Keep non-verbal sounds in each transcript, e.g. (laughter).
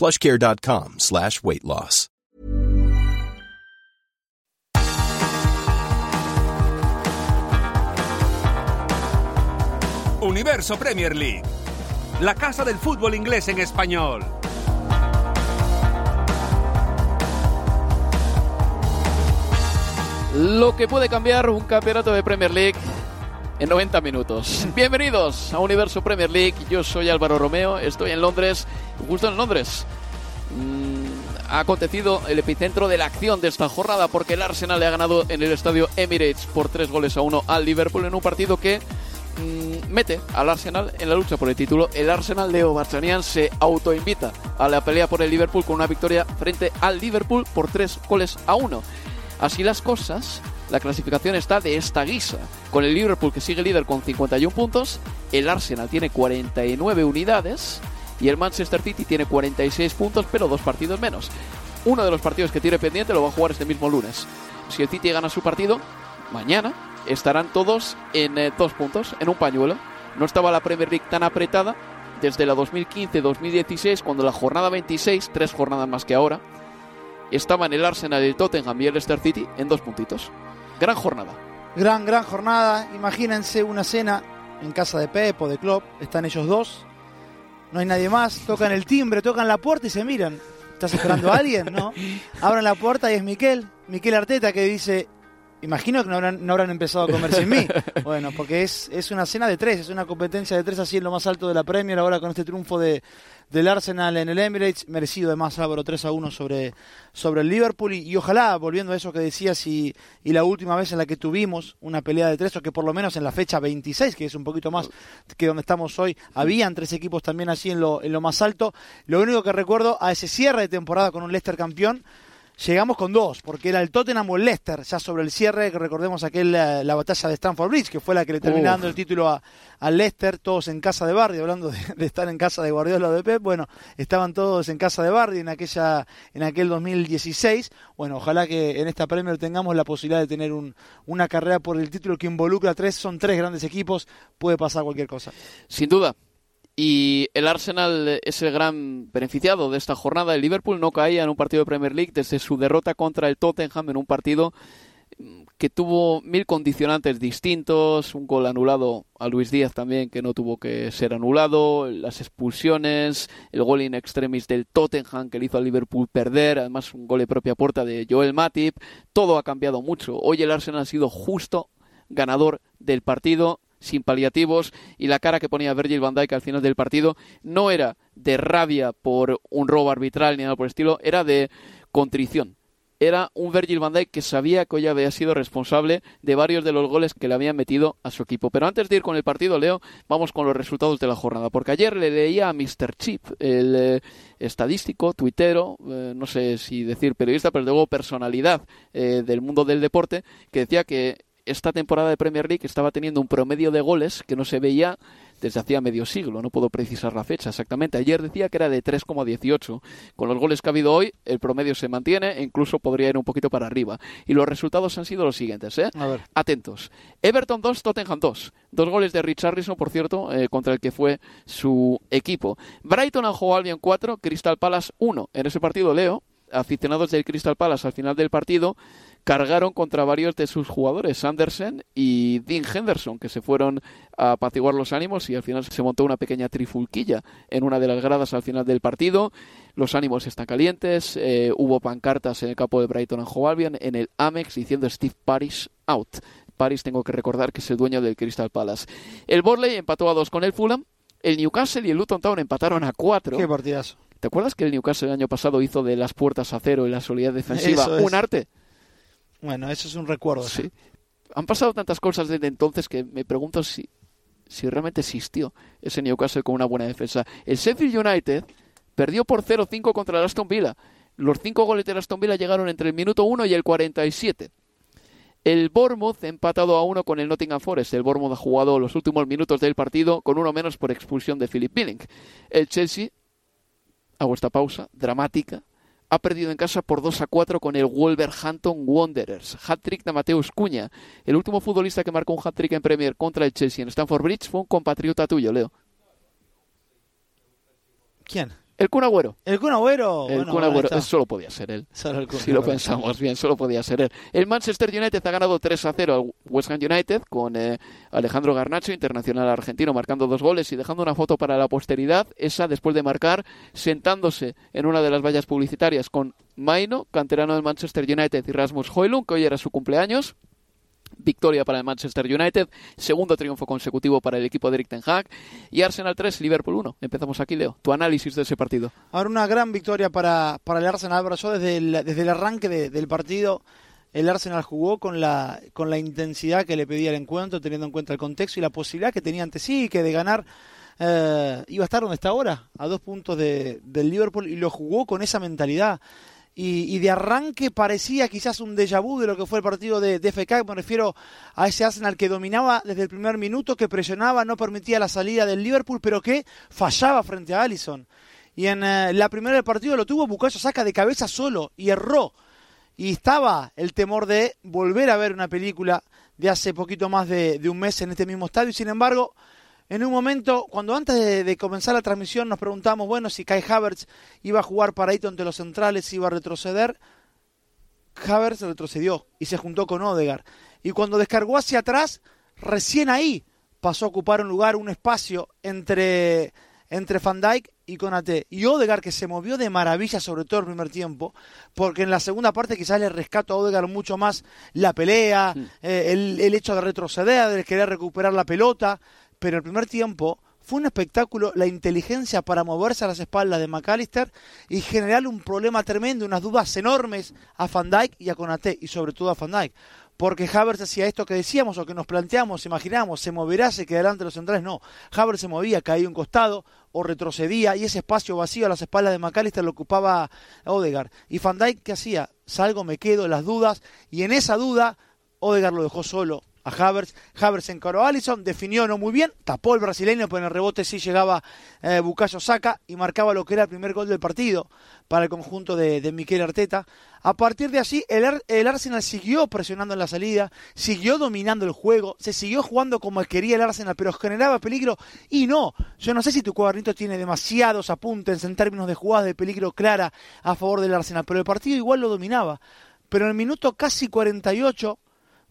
plushcare.com slash weight loss. Universo Premier League. La casa del fútbol inglés en español. Lo que puede cambiar un campeonato de Premier League en 90 minutos. Bienvenidos a Universo Premier League. Yo soy Álvaro Romeo, estoy en Londres, justo en Londres. Mm, ha acontecido el epicentro de la acción de esta jornada porque el Arsenal le ha ganado en el estadio Emirates por 3 goles a 1 al Liverpool en un partido que mm, mete al Arsenal en la lucha por el título. El Arsenal de Obarchanian se autoinvita a la pelea por el Liverpool con una victoria frente al Liverpool por 3 goles a 1. Así las cosas, la clasificación está de esta guisa, con el Liverpool que sigue líder con 51 puntos, el Arsenal tiene 49 unidades y el Manchester City tiene 46 puntos, pero dos partidos menos. Uno de los partidos que tiene pendiente lo va a jugar este mismo lunes. Si el City gana su partido, mañana estarán todos en eh, dos puntos, en un pañuelo. No estaba la Premier League tan apretada desde la 2015-2016, cuando la jornada 26, tres jornadas más que ahora, estaban el Arsenal, el Tottenham y el Leicester City en dos puntitos. Gran jornada. Gran, gran jornada. Imagínense una cena en casa de Pep o de Klopp. Están ellos dos. No hay nadie más. Tocan el timbre, tocan la puerta y se miran. ¿Estás esperando a alguien? ¿No? (laughs) Abran la puerta y es Miquel. Miquel Arteta que dice, Imagino que no habrán, no habrán empezado a comer sin mí. (laughs) Bueno, porque es, es una cena de tres, es una competencia de tres así en lo más alto de la Premier, ahora con este triunfo de, del Arsenal en el Emirates, merecido además Álvaro 3 a 1 sobre, sobre el Liverpool. Y, ojalá, volviendo a eso que decías, y, y, la última vez en la que tuvimos una pelea de tres, o que por lo menos en la fecha 26, que es un poquito más que donde estamos hoy, habían tres equipos también así en lo, en lo más alto. Lo único que recuerdo a ese cierre de temporada con un Leicester campeón llegamos con dos, porque era el Tottenham o el Leicester, ya sobre el cierre, que recordemos aquel la, la batalla de Stamford Bridge, que fue la que le terminó dando el título al Leicester, todos en casa de Bardi, hablando de, estar en casa de Guardiola o de Pep, bueno, estaban todos en casa de Bardi en aquella, en aquel 2016, bueno, ojalá que en esta Premier tengamos la posibilidad de tener un, una carrera por el título que involucra tres, son tres grandes equipos, puede pasar cualquier cosa. Sin duda, y el Arsenal es el gran beneficiado de esta jornada. El Liverpool no caía en un partido de Premier League desde su derrota contra el Tottenham en un partido mm, que tuvo mil condicionantes distintos, un gol anulado a Luis Díaz también que no tuvo que ser anulado, las expulsiones, el gol in extremis del Tottenham que le hizo al Liverpool perder, además un gol de propia puerta de Joel Matip, todo ha cambiado mucho. Hoy el Arsenal ha sido justo ganador del partido sin paliativos y la cara que ponía Virgil van Dijk al final del partido no era de rabia por un robo arbitral ni nada por el estilo, era de contrición. Era un Virgil van Dijk que sabía que hoy había sido responsable de varios de los goles que le habían metido a su equipo. Pero antes de ir con el partido, Leo, vamos con los resultados de la jornada. Porque ayer le leía a Mr. Chip, el eh, estadístico, tuitero, eh, no sé si decir periodista, pero luego personalidad eh, del mundo del deporte, que decía que esta temporada de Premier League estaba teniendo un promedio de goles que no se veía desde hacía medio siglo, no puedo precisar la fecha exactamente. Ayer decía que era de 3,18. Con los goles que ha habido hoy, el promedio se mantiene e incluso podría ir un poquito para arriba. Y los resultados han sido los siguientes, ¿eh? Atentos. Everton 2, Tottenham 2. Dos goles de Richarlison, por cierto, eh, contra el que fue su equipo. Brighton and Hove Albion 4, Crystal Palace 1. En ese partido, Leo, aficionados del Crystal Palace al final del partido cargaron contra varios de sus jugadores, Andersen y Dean Henderson, que se fueron a apaciguar los ánimos y al final se montó una pequeña trifulquilla en una de las gradas al final del partido. Los ánimos están calientes, eh, hubo pancartas en el campo de Brighton and Hove Albion, en el Amex, diciendo Steve Paris out. Paris, tengo que recordar que es el dueño del Crystal Palace. El Borley empató a dos con el Fulham, el Newcastle y el Luton Town empataron a cuatro. Qué partidazo. ¿Te acuerdas que el Newcastle el año pasado hizo de las puertas a cero y la solidez defensiva es. un arte? Bueno, eso es un recuerdo. Sí. Han pasado tantas cosas desde entonces que me pregunto si, si realmente existió ese Newcastle con una buena defensa. El Sheffield United perdió por 0-5 contra el Aston Villa. Los cinco goles del Aston Villa llegaron entre el minuto 1 y el 47. El Bournemouth empatado a uno con el Nottingham Forest. El Bournemouth ha jugado los últimos minutos del partido con uno menos por expulsión de Philip Billing. El Chelsea, hago esta pausa, dramática, ha perdido en casa por 2 a 4 con el Wolverhampton Wanderers. Hat-trick de Mateus Cuña. El último futbolista que marcó un hat-trick en Premier contra el Chelsea en Stamford Bridge fue un compatriota tuyo, Leo. ¿Quién? El Kun Agüero. El Kun Agüero. El Bueno, Kun Agüero. Solo podía ser él. Solo el Kun Si lo pensamos bien, solo podía ser él. El Manchester United ha ganado 3 a 0 al West Ham United con eh, Alejandro Garnacho, internacional argentino, marcando dos goles y dejando una foto para la posteridad. Esa después de marcar, sentándose en una de las vallas publicitarias con Maino, canterano del Manchester United, y Rasmus Højlund, que hoy era su cumpleaños. Victoria para el Manchester United, segundo triunfo consecutivo para el equipo de Eric Ten Hag y Arsenal 3, Liverpool 1. Empezamos aquí, Leo. Tu análisis de ese partido. Ahora una gran victoria para, para el Arsenal. Yo desde el, desde el arranque de- del partido, el Arsenal jugó con la, con la intensidad que le pedía el encuentro, teniendo en cuenta el contexto y la posibilidad que tenía ante sí, que de ganar eh, iba a estar donde está ahora, a dos puntos de, del Liverpool, y lo jugó con esa mentalidad. Y, de arranque parecía quizás un déjà vu de lo que fue el partido de, de FK, me refiero a ese Arsenal que dominaba desde el primer minuto, que presionaba, no permitía la salida del Liverpool, pero que fallaba frente a Allison. Y en eh, la primera del partido lo tuvo Bukayo Saka de cabeza solo y erró. Y estaba el temor de volver a ver una película de hace poquito más de, de un mes en este mismo estadio. Y sin embargo, en un momento, cuando antes de, de comenzar la transmisión nos preguntamos, bueno, si Kai Havertz iba a jugar paradito entre los centrales, iba a retroceder, Havertz retrocedió y se juntó con Odegar. Y cuando descargó hacia atrás, recién ahí pasó a ocupar un lugar, un espacio entre, entre Van Dijk y Konate. Y Odegar que se movió de maravilla, sobre todo el primer tiempo, porque en la segunda parte quizás le rescato a Odegar mucho más la pelea, eh, el, el hecho de retroceder, de querer recuperar la pelota, pero el primer tiempo fue un espectáculo la inteligencia para moverse a las espaldas de McAllister y generar un problema tremendo, unas dudas enormes a Van Dijk y a Konaté, y sobre todo a Van Dijk. Porque Havertz hacía esto que decíamos o que nos planteamos, imaginamos, se moverá, se quedará ante los centrales. No, Havertz se movía, caía un costado o retrocedía y ese espacio vacío a las espaldas de McAllister lo ocupaba Odegaard. Y Van Dijk, ¿qué hacía? Salgo, me quedo, las dudas, y en esa duda Odegaard lo dejó solo a Havertz. Havertz encaró a Allison, definió no muy bien, tapó el brasileño, pero en el rebote sí llegaba eh, Bukayo Saka y marcaba lo que era el primer gol del partido para el conjunto de, de Miquel Arteta. A partir de allí, el, el Arsenal siguió presionando en la salida, siguió dominando el juego, se siguió jugando como quería el Arsenal, pero generaba peligro. Y no, yo no sé si tu cuadernito tiene demasiados apuntes en términos de jugadas de peligro clara a favor del Arsenal, pero el partido igual lo dominaba. Pero en el minuto casi 48,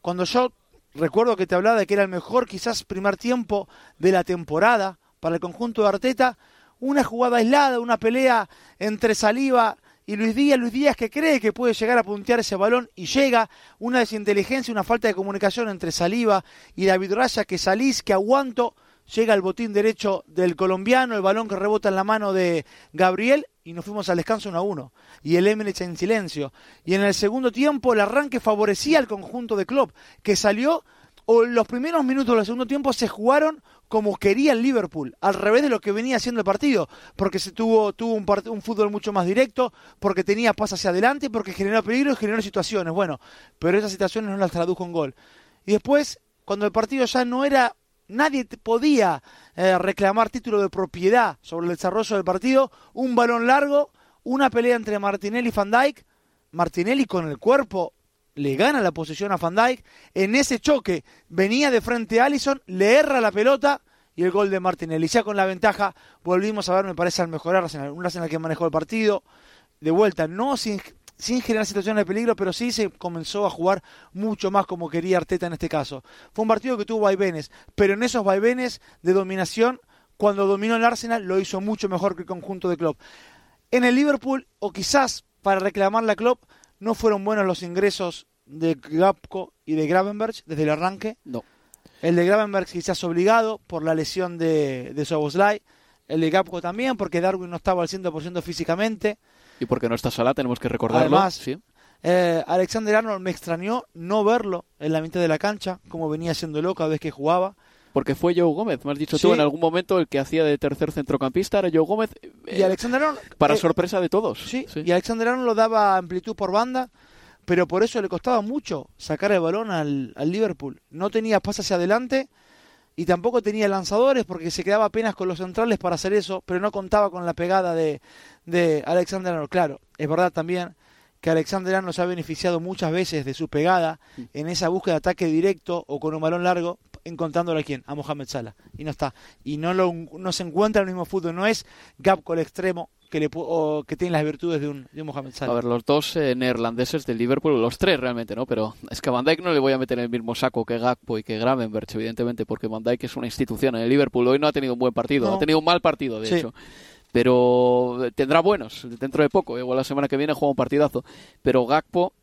cuando yo recuerdo que te hablaba de que era el mejor quizás primer tiempo de la temporada para el conjunto de Arteta, una jugada aislada, una pelea entre Saliba y Luis Díaz, Luis Díaz que cree que puede llegar a puntear ese balón y llega, una desinteligencia, una falta de comunicación entre Saliba y David Raya, que salís, que aguanto, llega el botín derecho del colombiano, el balón que rebota en la mano de Gabriel y nos fuimos al descanso 1 a 1. Y el Emirates en silencio. Y en el segundo tiempo el arranque favorecía al conjunto de Klopp, que salió, o los primeros minutos del segundo tiempo se jugaron como quería el Liverpool, al revés de lo que venía haciendo el partido, porque se tuvo, tuvo un, fútbol mucho más directo, porque tenía pas hacia adelante, porque generó peligro y generó situaciones. Bueno, pero esas situaciones no las tradujo en gol. Y después, cuando el partido ya no era nadie podía eh, reclamar título de propiedad sobre el desarrollo del partido, un balón largo, una pelea entre Martinelli y Van Dijk, Martinelli con el cuerpo le gana la posición a Van Dijk, en ese choque venía de frente a Allison, le erra la pelota y el gol de Martinelli. Ya con la ventaja volvimos a ver, me parece, al mejor Arsenal, un Arsenal que manejó el partido, de vuelta, no sin, sin generar situaciones de peligro, pero sí se comenzó a jugar mucho más como quería Arteta en este caso. Fue un partido que tuvo vaivenes, pero en esos vaivenes de dominación, cuando dominó el Arsenal, lo hizo mucho mejor que el conjunto de Klopp. En el Liverpool, o quizás para reclamar la Klopp, no fueron buenos los ingresos de Gapco y de Gravenberg desde el arranque. No. El de Gravenberg quizás obligado por la lesión de, de Soboslai. El de Gapco también, porque Darwin no estaba al 100% físicamente. Y porque no está Salah, tenemos que recordarlo. Además, sí. Eh, Alexander Arnold me extrañó no verlo en la mitad de la cancha, como venía haciéndolo cada vez que jugaba. Porque fue Joe Gómez, me has dicho Sí. tú en algún momento el que hacía de tercer centrocampista era Joe Gómez. Y eh, Alexander Arnold, para eh, sorpresa de todos. Sí, y Alexander Arnold lo daba amplitud por banda, pero por eso le costaba mucho sacar el balón al, al Liverpool. No tenía pases hacia adelante y tampoco tenía lanzadores porque se quedaba apenas con los centrales para hacer eso, pero no contaba con la pegada de, de Alexander Arnold. Claro, es verdad también que Alexander Arnold se ha beneficiado muchas veces de su pegada en esa búsqueda de ataque directo o con un balón largo, encontrándolo a quién, a Mohamed Salah. Y no está. Y no, lo, no se encuentra en el mismo fútbol, no es gap con el extremo que, le, o que las virtudes de un, de un Mohamed Salah. A ver, los dos eh, neerlandeses del Liverpool, los tres realmente, ¿no? Pero es que a Van Dijk no le voy a meter en el mismo saco que Gakpo y que Gravenberch, evidentemente, porque Van Dijk es una institución en el Liverpool. Hoy no ha tenido un buen partido, No. ha tenido un mal partido, de Sí. hecho. Pero eh, tendrá buenos dentro de poco. Igual la semana que viene juega un partidazo. Pero Gakpo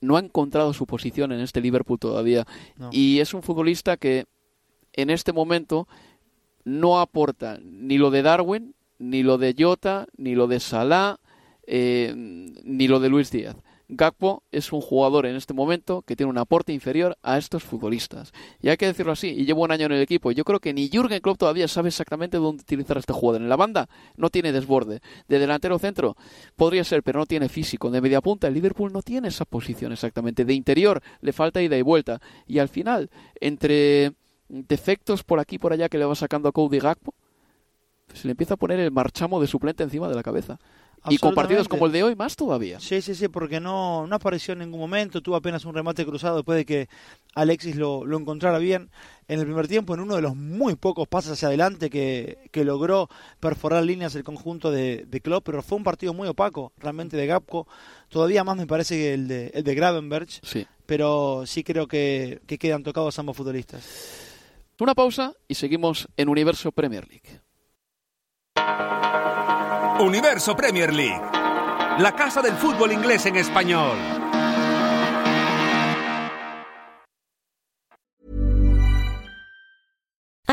no ha encontrado su posición en este Liverpool todavía. No. Y es un futbolista que en este momento no aporta ni lo de Darwin, ni lo de Jota, ni lo de Salah, eh, ni lo de Luis Díaz. Gakpo es un jugador en este momento que tiene un aporte inferior a estos futbolistas. Y hay que decirlo así, y llevo un año en el equipo. Yo creo que ni Jürgen Klopp todavía sabe exactamente dónde utilizar a este jugador. En la banda no tiene desborde. De delantero centro podría ser, pero no tiene físico. De media punta el Liverpool no tiene esa posición exactamente. De interior le falta ida y vuelta. Y al final, entre defectos por aquí y por allá que le va sacando a Cody Gakpo, se le empieza a poner el marchamo de suplente encima de la cabeza. Y con partidos como el de hoy, más todavía. Sí, sí, sí, porque no, no apareció en ningún momento, tuvo apenas un remate cruzado después de que Alexis lo, lo encontrara bien en el primer tiempo, en uno de los muy pocos pases hacia adelante que, que logró perforar líneas el conjunto de, de Klopp, pero fue un partido muy opaco, realmente de Gapco, todavía más me parece que el de, el de Gravenberch, Sí. pero sí creo que, que quedan tocados ambos futbolistas. Una pausa y seguimos en Universo Premier League. Universo Premier League. La casa del fútbol inglés en español.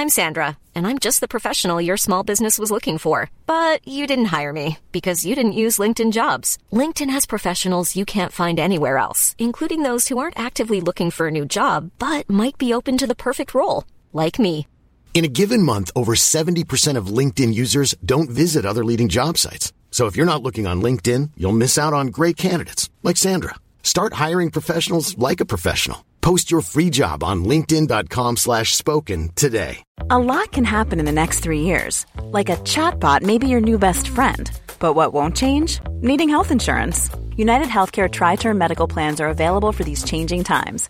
I'm Sandra, and I'm just the professional your small business was looking for. But you didn't hire me because you didn't use LinkedIn jobs. LinkedIn has professionals you can't find anywhere else, including those who aren't actively looking for a new job but might be open to the perfect role, like me. In a given month, over 70% of LinkedIn users don't visit other leading job sites. So if you're not looking on LinkedIn, you'll miss out on great candidates like Sandra. Start hiring professionals like a professional. Post your free job on linkedin.com slash spoken today. A lot can happen in the next three years. Like a chatbot may be your new best friend. But what won't change? Needing health insurance. United Healthcare Tri Term Medical Plans are available for these changing times.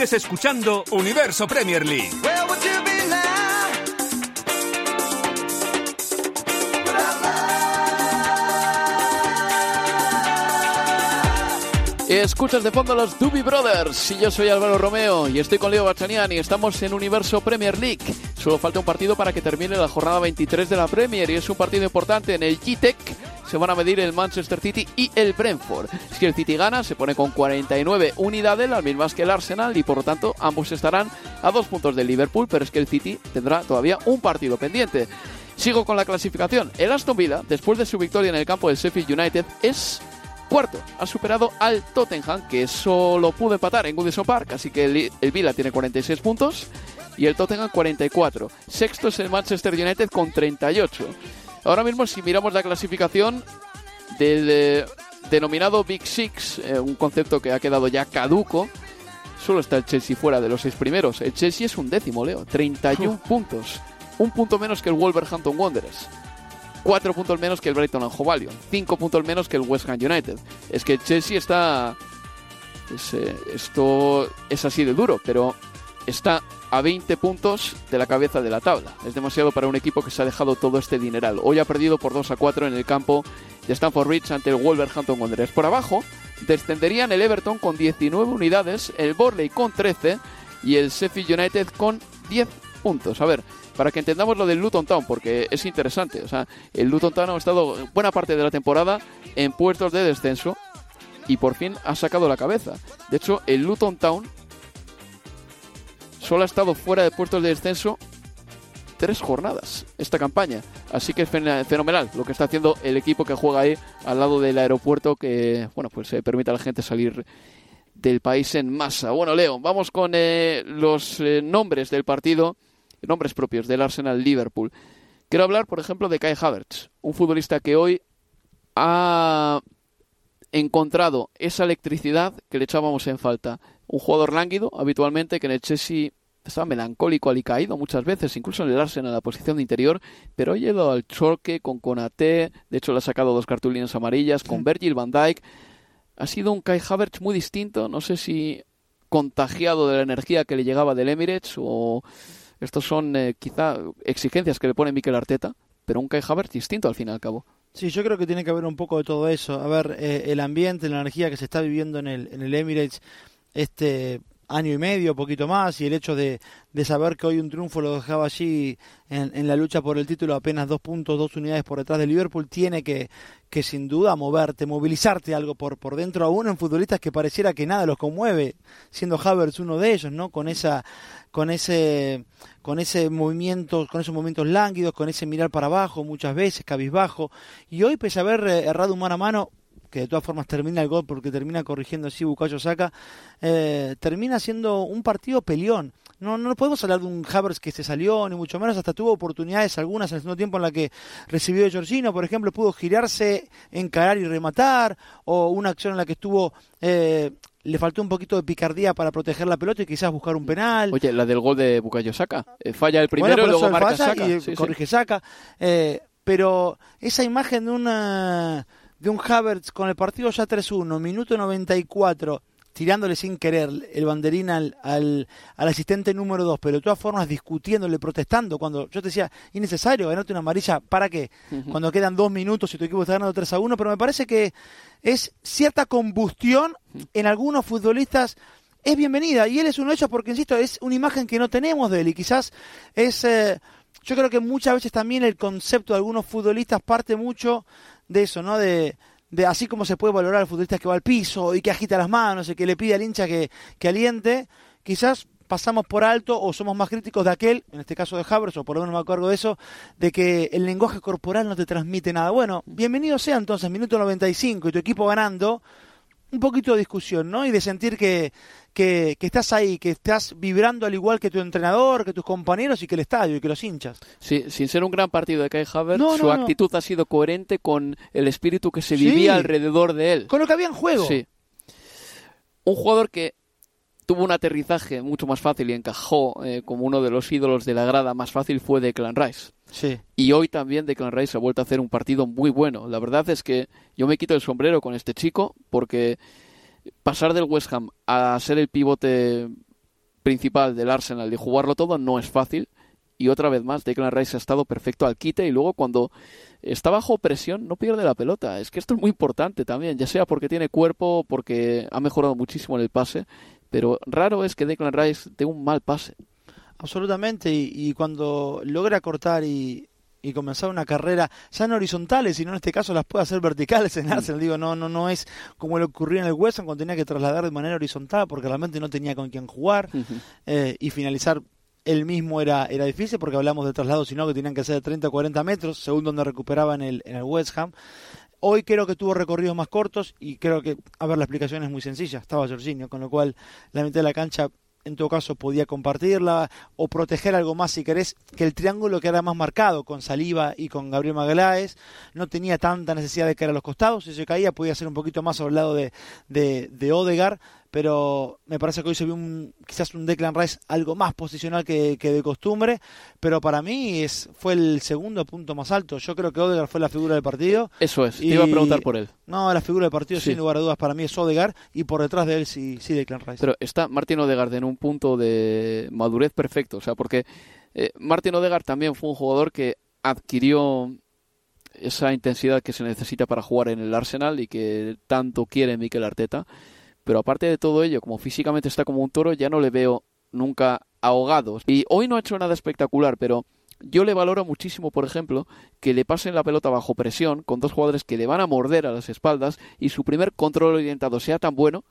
Sigues escuchando Universo Premier League. where would you be now? Without love, Escuchas de fondo los Doobie Brothers y yo soy Álvaro Romeo y estoy con Leo Bachanian y estamos en Universo Premier League. Solo falta un partido para que termine la jornada 23 de la Premier y es un partido importante en el G-Tech. Se van a medir el Manchester City y el Brentford. Si el City gana, se pone con 49 unidades, las mismas que el Arsenal, y por lo tanto ambos estarán a dos puntos del Liverpool, pero es que el City tendrá todavía un partido pendiente. Sigo con la clasificación. El Aston Villa, después de su victoria en el campo del Sheffield United, es cuarto. Ha superado al Tottenham, que solo pudo empatar en Goodison Park, así que el, el Villa tiene 46 puntos y el Tottenham 44. Sexto es el Manchester United con 38. Ahora mismo, si miramos la clasificación del eh, denominado Big Six, eh, un concepto que ha quedado ya caduco, solo está el Chelsea fuera de los seis primeros. El Chelsea es un décimo, Leo, 31 puntos. Un punto menos que el Wolverhampton Wanderers. Cuatro puntos menos que el Brighton and Hove Albion. Cinco puntos menos que el West Ham United. Es que el Chelsea está... es, eh, esto es así de duro, pero está a 20 puntos de la cabeza de la tabla. Es demasiado para un equipo que se ha dejado todo este dineral. Hoy ha perdido por 2 a 4 en el campo de Stamford Bridge ante el Wolverhampton Wanderers. Por abajo descenderían el Everton con 19 unidades, el Borley con 13 y el Sheffield United con 10 puntos. A ver, para que entendamos lo del Luton Town, porque es interesante. O sea, el Luton Town ha estado buena parte de la temporada en puestos de descenso y por fin ha sacado la cabeza. De hecho, el Luton Town solo ha estado fuera de puestos de descenso tres jornadas esta campaña. Así que es fen- fenomenal lo que está haciendo el equipo que juega ahí al lado del aeropuerto que, bueno, pues se permite a la gente salir del país en masa. Bueno, Leo, vamos con eh, los eh, nombres del partido, nombres propios del Arsenal Liverpool. Quiero hablar, por ejemplo, de Kai Havertz, un futbolista que hoy ha encontrado esa electricidad que le echábamos en falta. Un jugador lánguido, habitualmente, que en el Chelsea estaba melancólico, alicaído muchas veces, incluso en el Arsenal en la posición de interior, pero ha ido al choque con Konaté, de hecho le ha sacado dos cartulinas amarillas, con Virgil van Dijk. Ha sido un Kai Havertz muy distinto, no sé si contagiado de la energía que le llegaba del Emirates o estos son eh, quizá exigencias que le pone Mikel Arteta, pero un Kai Havertz distinto al fin y al cabo. Sí, yo creo que tiene que haber un poco de todo eso. A ver, eh, el ambiente, la energía que se está viviendo en el, en el Emirates este año y medio, poquito más, y el hecho de, de saber que hoy un triunfo lo dejaba allí en, en la lucha por el título apenas dos puntos, dos unidades por detrás de Liverpool, tiene que, que sin duda moverte, movilizarte algo por, por dentro, aún en futbolistas que pareciera que nada los conmueve, siendo Havertz uno de ellos, ¿no? Con esa, con ese, con ese movimiento, con esos movimientos lánguidos, con ese mirar para abajo muchas veces, cabizbajo, y hoy pese a haber eh, errado un mano a mano, que de todas formas termina el gol porque termina corrigiendo así Bukayo Saka, eh, termina siendo un partido peleón. No, no podemos hablar de un Havertz que se salió, ni mucho menos, hasta tuvo oportunidades algunas en el segundo tiempo en la que recibió de Jorginho, por ejemplo, pudo girarse, encarar y rematar, o una acción en la que estuvo, eh, le faltó un poquito de picardía para proteger la pelota y quizás buscar un penal. Oye, la del gol de Bukayo Saka. Eh, falla el primero Bueno, luego marca Saka. y Sí, sí. corrige Saka. Eh, pero esa imagen de una de un Havertz con el partido ya 3-1, minuto 94, tirándole sin querer el banderín al, al, al asistente número 2, pero de todas formas discutiéndole, protestando, cuando yo te decía, innecesario ganarte una amarilla, ¿para qué? Cuando quedan dos minutos y tu equipo está ganando 3 a 1, pero me parece que es cierta combustión en algunos futbolistas es bienvenida y él es uno de ellos porque, insisto, es una imagen que no tenemos de él y quizás es, eh, yo creo que muchas veces también el concepto de algunos futbolistas parte mucho de eso, ¿no? De, de así como se puede valorar al futbolista que va al piso y que agita las manos y que le pide al hincha que, que aliente, quizás pasamos por alto o somos más críticos de aquel, en este caso de Havertz, o por lo menos me acuerdo de eso, de que el lenguaje corporal no te transmite nada. Bueno, bienvenido sea entonces, minuto 95 y tu equipo ganando, un poquito de discusión, ¿no? Y de sentir que, que, que estás ahí, que estás vibrando al igual que tu entrenador, que tus compañeros y que el estadio y que los hinchas. Sí, sin ser un gran partido de Kai Havertz, No, su no, actitud ha sido coherente con el espíritu que se Sí. vivía alrededor de él. Con lo que había en juego. Sí. Un jugador que tuvo un aterrizaje mucho más fácil y encajó eh, como uno de los ídolos de la grada más fácil fue Declan Rice. Sí. Y hoy también Declan Rice ha vuelto a hacer un partido muy bueno. La verdad es que yo me quito el sombrero con este chico porque pasar del West Ham a ser el pivote principal del Arsenal y jugarlo todo no es fácil. y otra vez más Declan Rice ha estado perfecto al quite y luego cuando está bajo presión no pierde la pelota. Es que esto es muy importante también, ya sea porque tiene cuerpo porque ha mejorado muchísimo en el pase, pero raro es que Declan Rice tenga un mal pase. Absolutamente, y cuando logra cortar y, y comenzar una carrera ya no horizontales, sino en este caso las puede hacer verticales en Arsenal. Digo, no, no, no es como le ocurría en el West Ham cuando tenía que trasladar de manera horizontal porque realmente no tenía con quién jugar eh, y finalizar él mismo era, era difícil porque hablamos de traslados, sino que tenían que ser de 30 o 40 metros, según donde recuperaba en el, en el West Ham. Hoy creo que tuvo recorridos más cortos y creo que, a ver, la explicación es muy sencilla. Estaba Jorginho, con lo cual la mitad de la cancha en todo caso podía compartirla o proteger algo más si querés, que el triángulo que era más marcado con Saliba y con Gabriel Magaláes no tenía tanta necesidad de caer a los costados, si se caía podía ser un poquito más al lado de, de, de Odegar, pero me parece que hoy se vio un, quizás un Declan Rice algo más posicional que, que, de costumbre, pero para mí es, fue el segundo punto más alto. Yo creo que Odegar fue la figura del partido. Eso es, te iba a preguntar por él. No, la figura del partido sí. sin lugar a dudas para mí es Odegar y por detrás de él sí, sí Declan Rice. Pero está Martín Odegaard en un punto de madurez perfecto, o sea, porque eh, Martín Odegaard también fue un jugador que adquirió esa intensidad que se necesita para jugar en el Arsenal y que tanto quiere Mikel Arteta pero aparte de todo ello, como físicamente está como un toro, ya no le veo nunca ahogado. Y hoy no ha hecho nada espectacular, pero yo le valoro muchísimo, por ejemplo, que le pasen la pelota bajo presión con dos jugadores que le van a morder a las espaldas y su primer control orientado sea tan bueno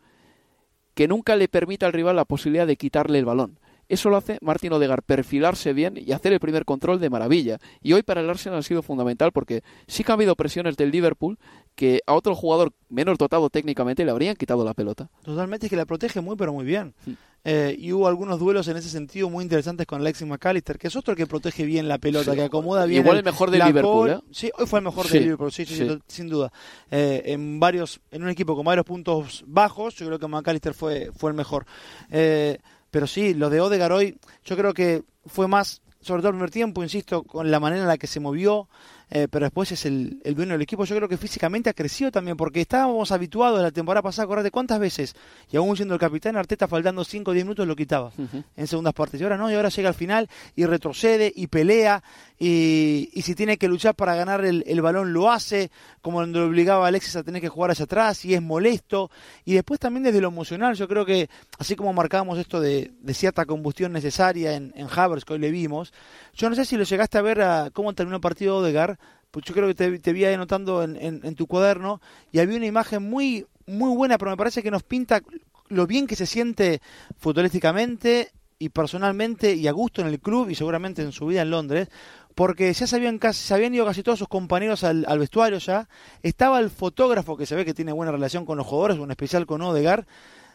que nunca le permita al rival la posibilidad de quitarle el balón. Eso lo hace Martín Odegar, perfilarse bien y hacer el primer control de maravilla. Y hoy para el Arsenal ha sido fundamental porque sí que ha habido presiones del Liverpool que a otro jugador menos dotado técnicamente le habrían quitado la pelota. Totalmente, es que la protege muy pero muy bien. Sí. Eh, y hubo algunos duelos en ese sentido muy interesantes con Alexis McAllister, que es otro que protege bien la pelota, sí. que acomoda bien. Igual el, el mejor de Liverpool. ¿eh? Sí, hoy fue el mejor sí. de Liverpool, sí, sí, sin duda. Eh, en varios, en un equipo con varios puntos bajos, yo creo que McAllister fue, fue el mejor. Eh, pero sí, lo de Odegaard hoy, yo creo que fue más, sobre todo el primer tiempo, insisto, con la manera en la que se movió, eh, pero después es el, el, dueño del equipo. Yo creo que físicamente ha crecido también, porque estábamos habituados la temporada pasada, acordate cuántas veces, y aún siendo el capitán Arteta, faltando 5 o 10 minutos, lo quitaba uh -huh. en segundas partes. Y ahora no, y ahora llega al final y retrocede y pelea, y, y si tiene que luchar para ganar el, el balón, lo hace, como lo obligaba a Alexis a tener que jugar hacia atrás, y es molesto. Y después también desde lo emocional, yo creo que, así como marcábamos esto de, de cierta combustión necesaria en, en Havers, que hoy le vimos, yo no sé si lo llegaste a ver a cómo terminó el partido de Odegaard, pues yo creo que te, vi ahí anotando en, en, en, tu cuaderno y había una imagen muy muy buena, pero me parece que nos pinta lo bien que se siente futbolísticamente y personalmente y a gusto en el club y seguramente en su vida en Londres, porque ya se habían, casi, se habían ido casi todos sus compañeros al, al, vestuario ya, estaba el fotógrafo que se ve que tiene buena relación con los jugadores, en especial con Odegar,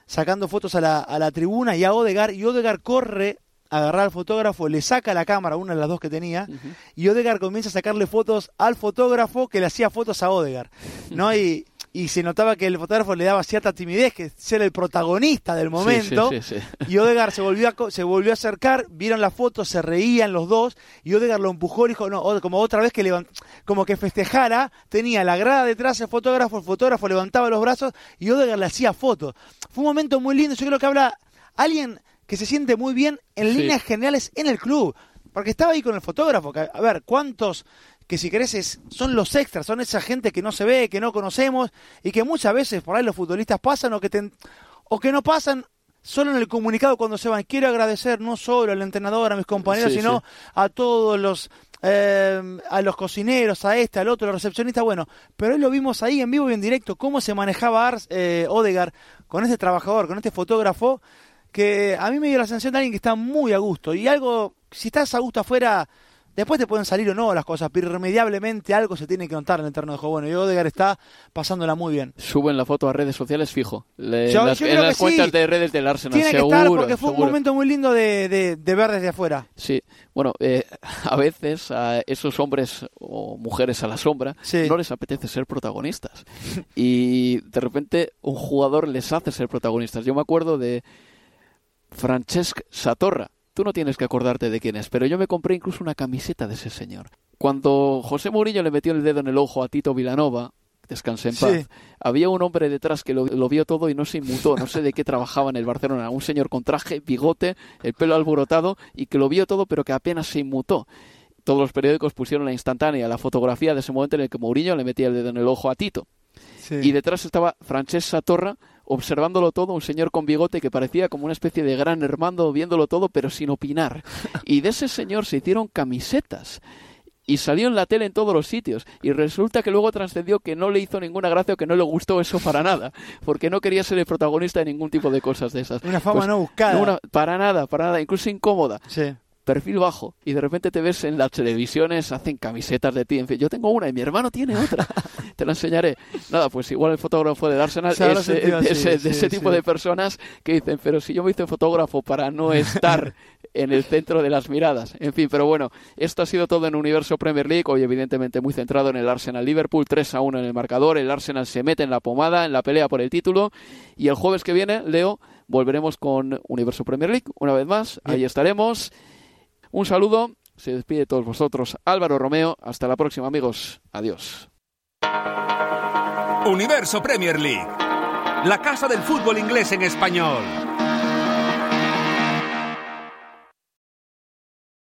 sacando fotos a la, a la tribuna y a Odegar, y Odegar corre agarrar al fotógrafo, le saca la cámara, una de las dos que tenía, uh -huh. y Odegar comienza a sacarle fotos al fotógrafo que le hacía fotos a Odegar, ¿no? Y, y se notaba que el fotógrafo le daba cierta timidez, que ser el protagonista del momento, sí, sí, sí, y Odegar se volvió, a, se volvió a acercar, vieron la foto, se reían los dos, y Odegar lo empujó y dijo, no, como otra vez que levant, como que festejara, tenía la grada detrás el fotógrafo, el fotógrafo levantaba los brazos, y Odegar le hacía fotos. Fue un momento muy lindo, yo creo que habla alguien que se siente muy bien en sí. líneas generales en el club. Porque estaba ahí con el fotógrafo. Que, a ver, ¿cuántos que si querés es, son los extras? Son esa gente que no se ve, que no conocemos y que muchas veces por ahí los futbolistas pasan o que, te, o que no pasan solo en el comunicado cuando se van. Quiero agradecer no solo al entrenador, a mis compañeros, sí, sino sí. a todos los eh, a los cocineros, a este, al otro, los recepcionistas, bueno, pero hoy lo vimos ahí en vivo y en directo, cómo se manejaba Ars, eh, Odegar con este trabajador, con este fotógrafo, que a mí me dio la sensación de alguien que está muy a gusto. Y algo, si estás a gusto afuera, después te pueden salir o no las cosas, pero irremediablemente algo se tiene que notar en el terreno de juego. Bueno, y Odegar está pasándola muy bien. Suben la foto a redes sociales fijo. Le, yo, las, yo en las cuentas sí. de redes del Arsenal. Tiene seguro, que estar porque fue seguro. un momento muy lindo de, de, de, ver desde afuera. Sí, bueno, eh, (laughs) a veces a esos hombres o mujeres a la sombra sí. no les apetece ser protagonistas. (laughs) y de repente un jugador les hace ser protagonistas. Yo me acuerdo de Francesc Satorra. Tú no tienes que acordarte de quién es, pero yo me compré incluso una camiseta de ese señor. Cuando José Mourinho le metió el dedo en el ojo a Tito Vilanova, descanse en paz. Sí. Había un hombre detrás que lo, lo vio todo y no se inmutó. No sé de qué trabajaba en el Barcelona. Un señor con traje, bigote, el pelo alborotado y que lo vio todo pero que apenas se inmutó. Todos los periódicos pusieron la instantánea, la fotografía de ese momento en el que Mourinho le metía el dedo en el ojo a Tito. Sí. Y detrás estaba Francesc Satorra observándolo todo, un señor con bigote que parecía como una especie de gran hermano viéndolo todo pero sin opinar. (laughs) Y de ese señor se hicieron camisetas. Y salió en la tele en todos los sitios. Y resulta que luego trascendió que no le hizo ninguna gracia o que no le gustó eso para nada. Porque no quería ser el protagonista de ningún tipo de cosas de esas. Una fama Pues, no buscada. una- para nada, para nada, incluso incómoda Sí. perfil bajo y de repente te ves en las televisiones, hacen camisetas de ti. En fin, yo tengo una y mi hermano tiene otra. (laughs) te la enseñaré. Nada, pues igual el fotógrafo del Arsenal Se es eh, de ese, sí, tipo sí. de personas que dicen, pero si yo me hice fotógrafo para no estar (laughs) en el centro de las miradas. En fin, pero bueno, esto ha sido todo en Universo Premier League. Hoy, evidentemente, muy centrado en el Arsenal Liverpool, 3 a 1 en el marcador. El Arsenal se mete en la pomada, en la pelea por el título. Y el jueves que viene, Leo, volveremos con Universo Premier League una vez más. Ahí estaremos. Un saludo, se despide de todos vosotros Álvaro Romeo. Hasta la próxima, amigos. Adiós. Universo Premier League. La casa del fútbol inglés en español.